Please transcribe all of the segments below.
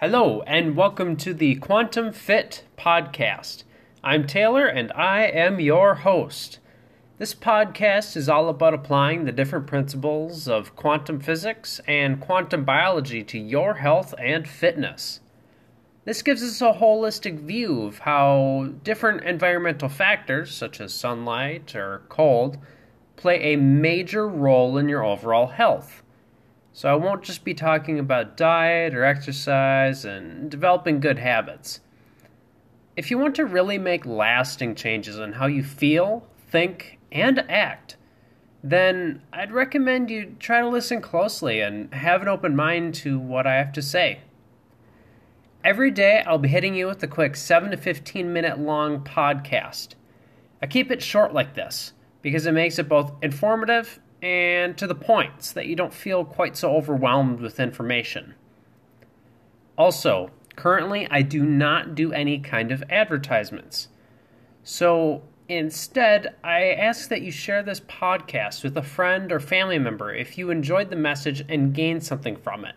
Hello, and welcome to the Quantum Fit Podcast. I'm Taylor, and I am your host. This podcast is all about applying the different principles of quantum physics and quantum biology to your health and fitness. This gives us a holistic view of how different environmental factors, such as sunlight or cold, play a major role in your overall health. So I won't just be talking about diet or exercise and developing good habits. If you want to really make lasting changes in how you feel, think, and act, then I'd recommend you try to listen closely and have an open mind to what I have to say. Every day, I'll be hitting you with a quick 7 to 15 minute long podcast. I keep it short like this because it makes it both informative and to the point so that you don't feel quite so overwhelmed with information. Also, currently I do not do any kind of advertisements. So instead, I ask that you share this podcast with a friend or family member if you enjoyed the message and gained something from it.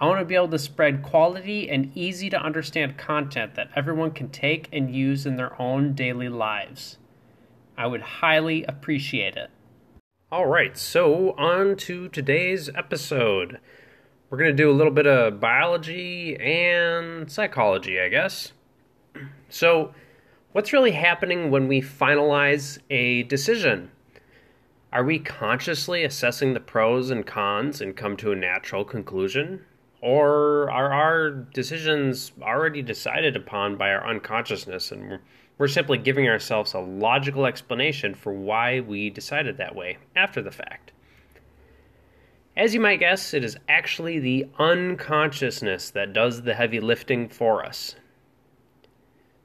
I want to be able to spread quality and easy to understand content that everyone can take and use in their own daily lives. I would highly appreciate it. All right, so on to today's episode. We're going to do a little bit of biology and psychology, I guess. So, what's really happening when we finalize a decision? Are we consciously assessing the pros and cons and come to a natural conclusion? Or are our decisions already decided upon by our unconsciousness and we're simply giving ourselves a logical explanation for why we decided that way after the fact. As you might guess, it is actually the unconsciousness that does the heavy lifting for us.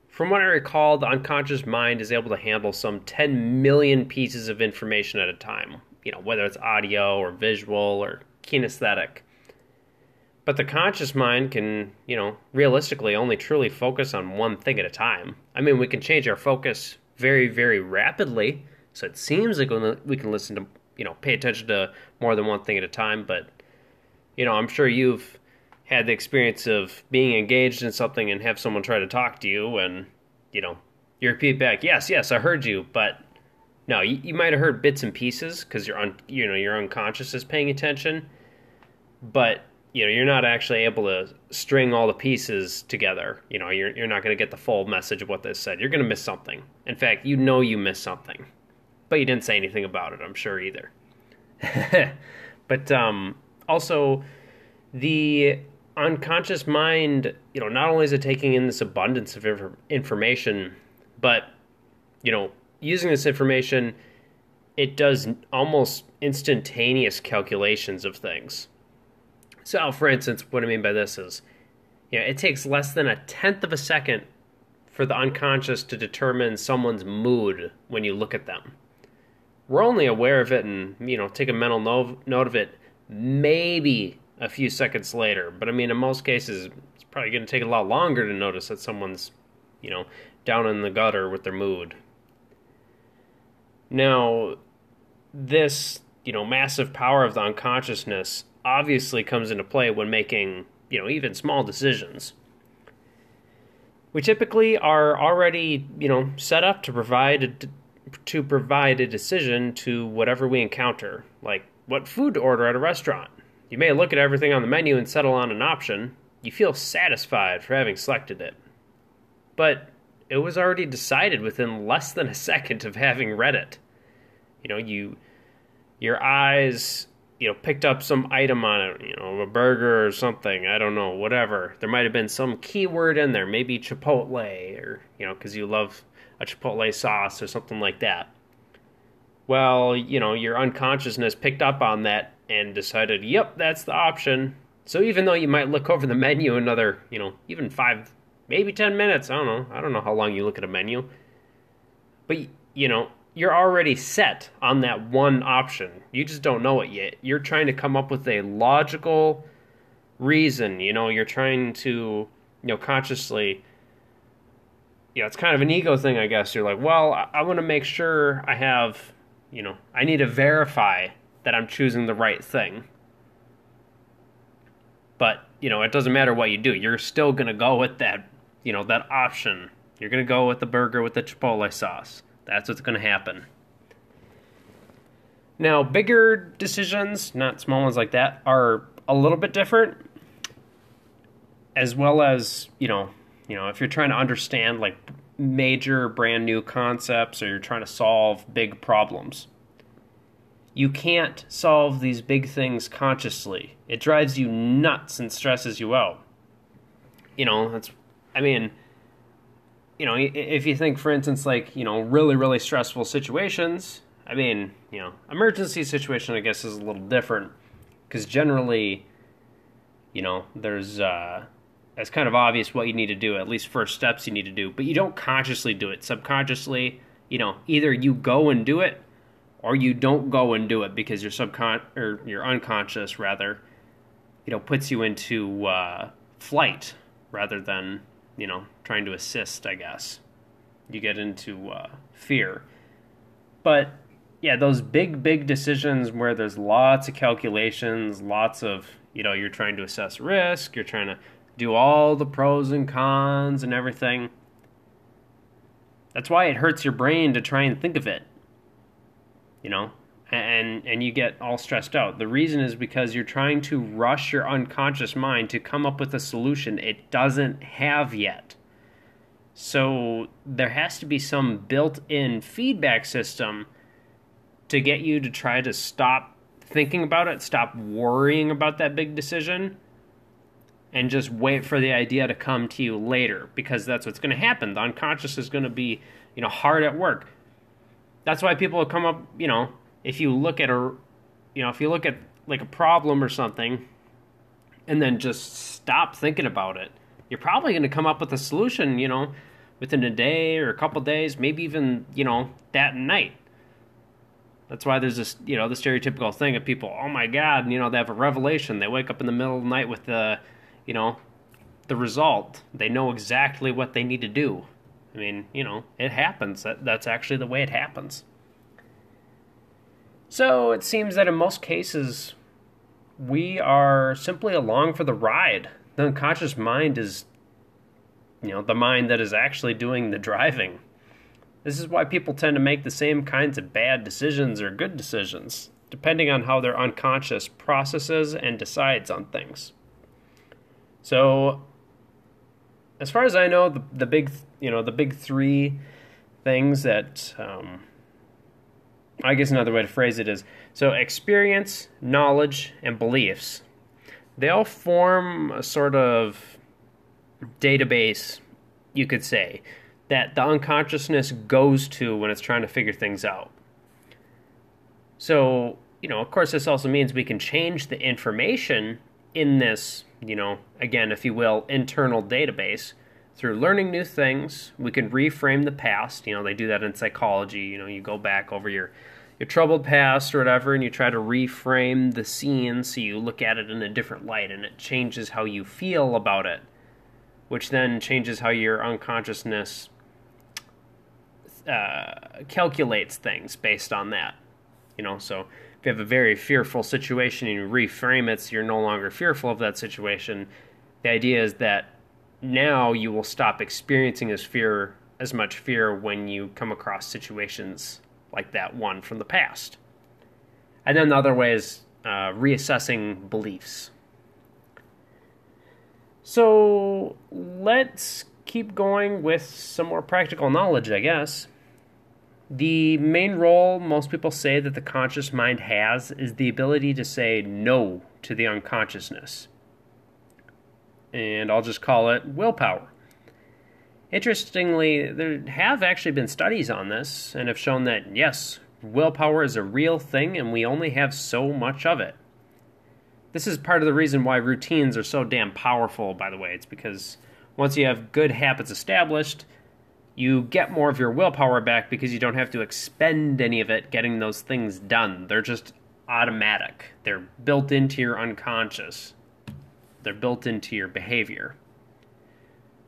From what I recall, the unconscious mind is able to handle some 10 million pieces of information at a time, you know, whether it's audio or visual or kinesthetic. But the conscious mind can, you know, realistically only truly focus on one thing at a time. I mean, we can change our focus very, very rapidly. So it seems like we can listen to, you know, pay attention to more than one thing at a time. But, you know, I'm sure you've had the experience of being engaged in something and have someone try to talk to you and, you know, you repeat back, yes, yes, I heard you. But no, you, you might have heard bits and pieces because you're un, you know, your unconscious is paying attention. But you know you're not actually able to string all the pieces together. You know you're, you're not going to get the full message of what they said. You're going to miss something. In fact you know you missed something. But you didn't say anything about it i'm sure either. But um, also the unconscious mind you know not only is it taking in this abundance of inf- information but you know using this information it does almost instantaneous calculations of things so, for instance, what I mean by this is, you know, it takes less than a tenth of a second for the unconscious to determine someone's mood when you look at them. We're only aware of it and, you know, take a mental no- note of it maybe a few seconds later. But I mean, in most cases, it's probably going to take a lot longer to notice that someone's, you know, down in the gutter with their mood. Now, this, you know, massive power of the unconsciousness obviously comes into play when making, you know, even small decisions. We typically are already, you know, set up to provide a, to provide a decision to whatever we encounter, like what food to order at a restaurant. You may look at everything on the menu and settle on an option. You feel satisfied for having selected it. But it was already decided within less than a second of having read it. You know, you your eyes you know, picked up some item on it, you know, a burger or something. I don't know, whatever. There might have been some keyword in there, maybe Chipotle or, you know, because you love a Chipotle sauce or something like that. Well, you know, your unconsciousness picked up on that and decided, yep, that's the option. So even though you might look over the menu another, you know, even five, maybe 10 minutes, I don't know. I don't know how long you look at a menu. But, you know, you're already set on that one option. You just don't know it yet. You're trying to come up with a logical reason, you know, you're trying to, you know, consciously you know, it's kind of an ego thing, I guess. You're like, well, I, I want to make sure I have, you know, I need to verify that I'm choosing the right thing. But, you know, it doesn't matter what you do. You're still going to go with that, you know, that option. You're going to go with the burger with the chipotle sauce. That's what's going to happen. Now, bigger decisions, not small ones like that, are a little bit different. As well as, you know, you know, if you're trying to understand like major brand new concepts or you're trying to solve big problems. You can't solve these big things consciously. It drives you nuts and stresses you out. You know, that's I mean, you know, if you think for instance like, you know, really really stressful situations, I mean, you know, emergency situation I guess is a little different cuz generally you know, there's uh it's kind of obvious what you need to do, at least first steps you need to do, but you don't consciously do it. Subconsciously, you know, either you go and do it or you don't go and do it because your subcon or your unconscious rather, you know, puts you into uh, flight rather than, you know, trying to assist, I guess. You get into uh, fear. But yeah, those big, big decisions where there's lots of calculations, lots of, you know, you're trying to assess risk, you're trying to do all the pros and cons and everything. That's why it hurts your brain to try and think of it. You know, and and you get all stressed out. The reason is because you're trying to rush your unconscious mind to come up with a solution it doesn't have yet. So there has to be some built-in feedback system to get you to try to stop thinking about it, stop worrying about that big decision and just wait for the idea to come to you later because that's what's going to happen. The unconscious is going to be, you know, hard at work. That's why people come up, you know, if you look at a, you know, if you look at like a problem or something and then just stop thinking about it, you're probably going to come up with a solution, you know, within a day or a couple days, maybe even, you know, that night. That's why there's this, you know, the stereotypical thing of people, oh my God, you know, they have a revelation. They wake up in the middle of the night with the, you know, the result. They know exactly what they need to do. I mean, you know, it happens. That that's actually the way it happens. So it seems that in most cases, we are simply along for the ride. The unconscious mind is, you know, the mind that is actually doing the driving. This is why people tend to make the same kinds of bad decisions or good decisions, depending on how their unconscious processes and decides on things. So, as far as I know, the, the big you know the big three things that um, I guess another way to phrase it is so experience, knowledge, and beliefs. They all form a sort of database, you could say, that the unconsciousness goes to when it's trying to figure things out. So, you know, of course, this also means we can change the information in this you know, again, if you will, internal database. Through learning new things, we can reframe the past. You know, they do that in psychology. You know, you go back over your your troubled past or whatever, and you try to reframe the scene so you look at it in a different light, and it changes how you feel about it, which then changes how your unconsciousness uh, calculates things based on that. You know, so if you have a very fearful situation and you reframe it so you're no longer fearful of that situation, the idea is that now you will stop experiencing as fear as much fear when you come across situations like that one from the past. And then the other way is uh, reassessing beliefs. So let's keep going with some more practical knowledge, I guess. The main role most people say that the conscious mind has is the ability to say no to the unconsciousness. And I'll just call it willpower. Interestingly, there have actually been studies on this and have shown that yes, willpower is a real thing and we only have so much of it. This is part of the reason why routines are so damn powerful, by the way. It's because once you have good habits established, you get more of your willpower back because you don't have to expend any of it getting those things done. They're just automatic, they're built into your unconscious, they're built into your behavior.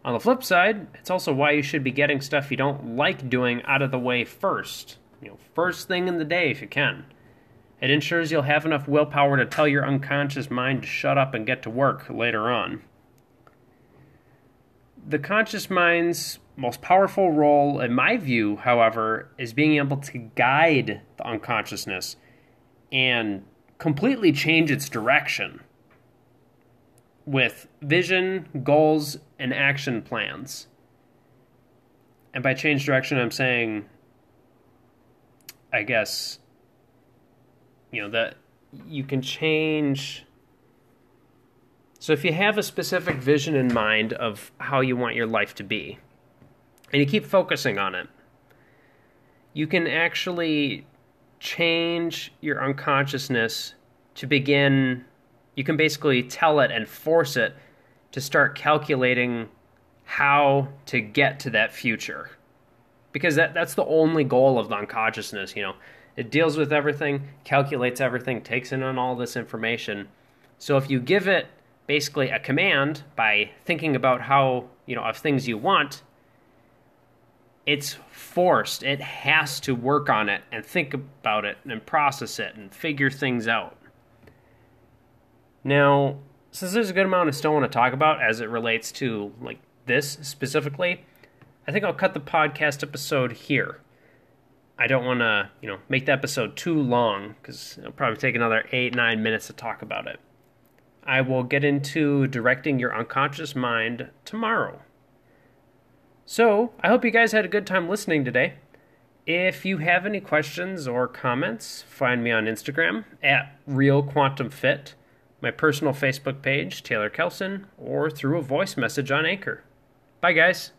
On the flip side, it's also why you should be getting stuff you don't like doing out of the way first. You know, first thing in the day if you can. It ensures you'll have enough willpower to tell your unconscious mind to shut up and get to work later on. The conscious mind's most powerful role, in my view, however, is being able to guide the unconsciousness and completely change its direction with vision, goals, and action plans. And by change direction, I'm saying, I guess, you know, that you can change. So if you have a specific vision in mind of how you want your life to be, and you keep focusing on it, you can actually change your unconsciousness to begin you can basically tell it and force it to start calculating how to get to that future. Because that, that's the only goal of the unconsciousness, you know. It deals with everything, calculates everything, takes in on all this information. So if you give it basically a command by thinking about how, you know, of things you want, it's forced. It has to work on it and think about it and process it and figure things out. Now, since there's a good amount I still want to talk about as it relates to like this specifically, I think I'll cut the podcast episode here. I don't want to, you know, make the episode too long because it'll probably take another eight, nine minutes to talk about it. I will get into directing your unconscious mind tomorrow. So, I hope you guys had a good time listening today. If you have any questions or comments, find me on Instagram at Real Quantum Fit my personal Facebook page, Taylor Kelson, or through a voice message on Anchor. Bye, guys.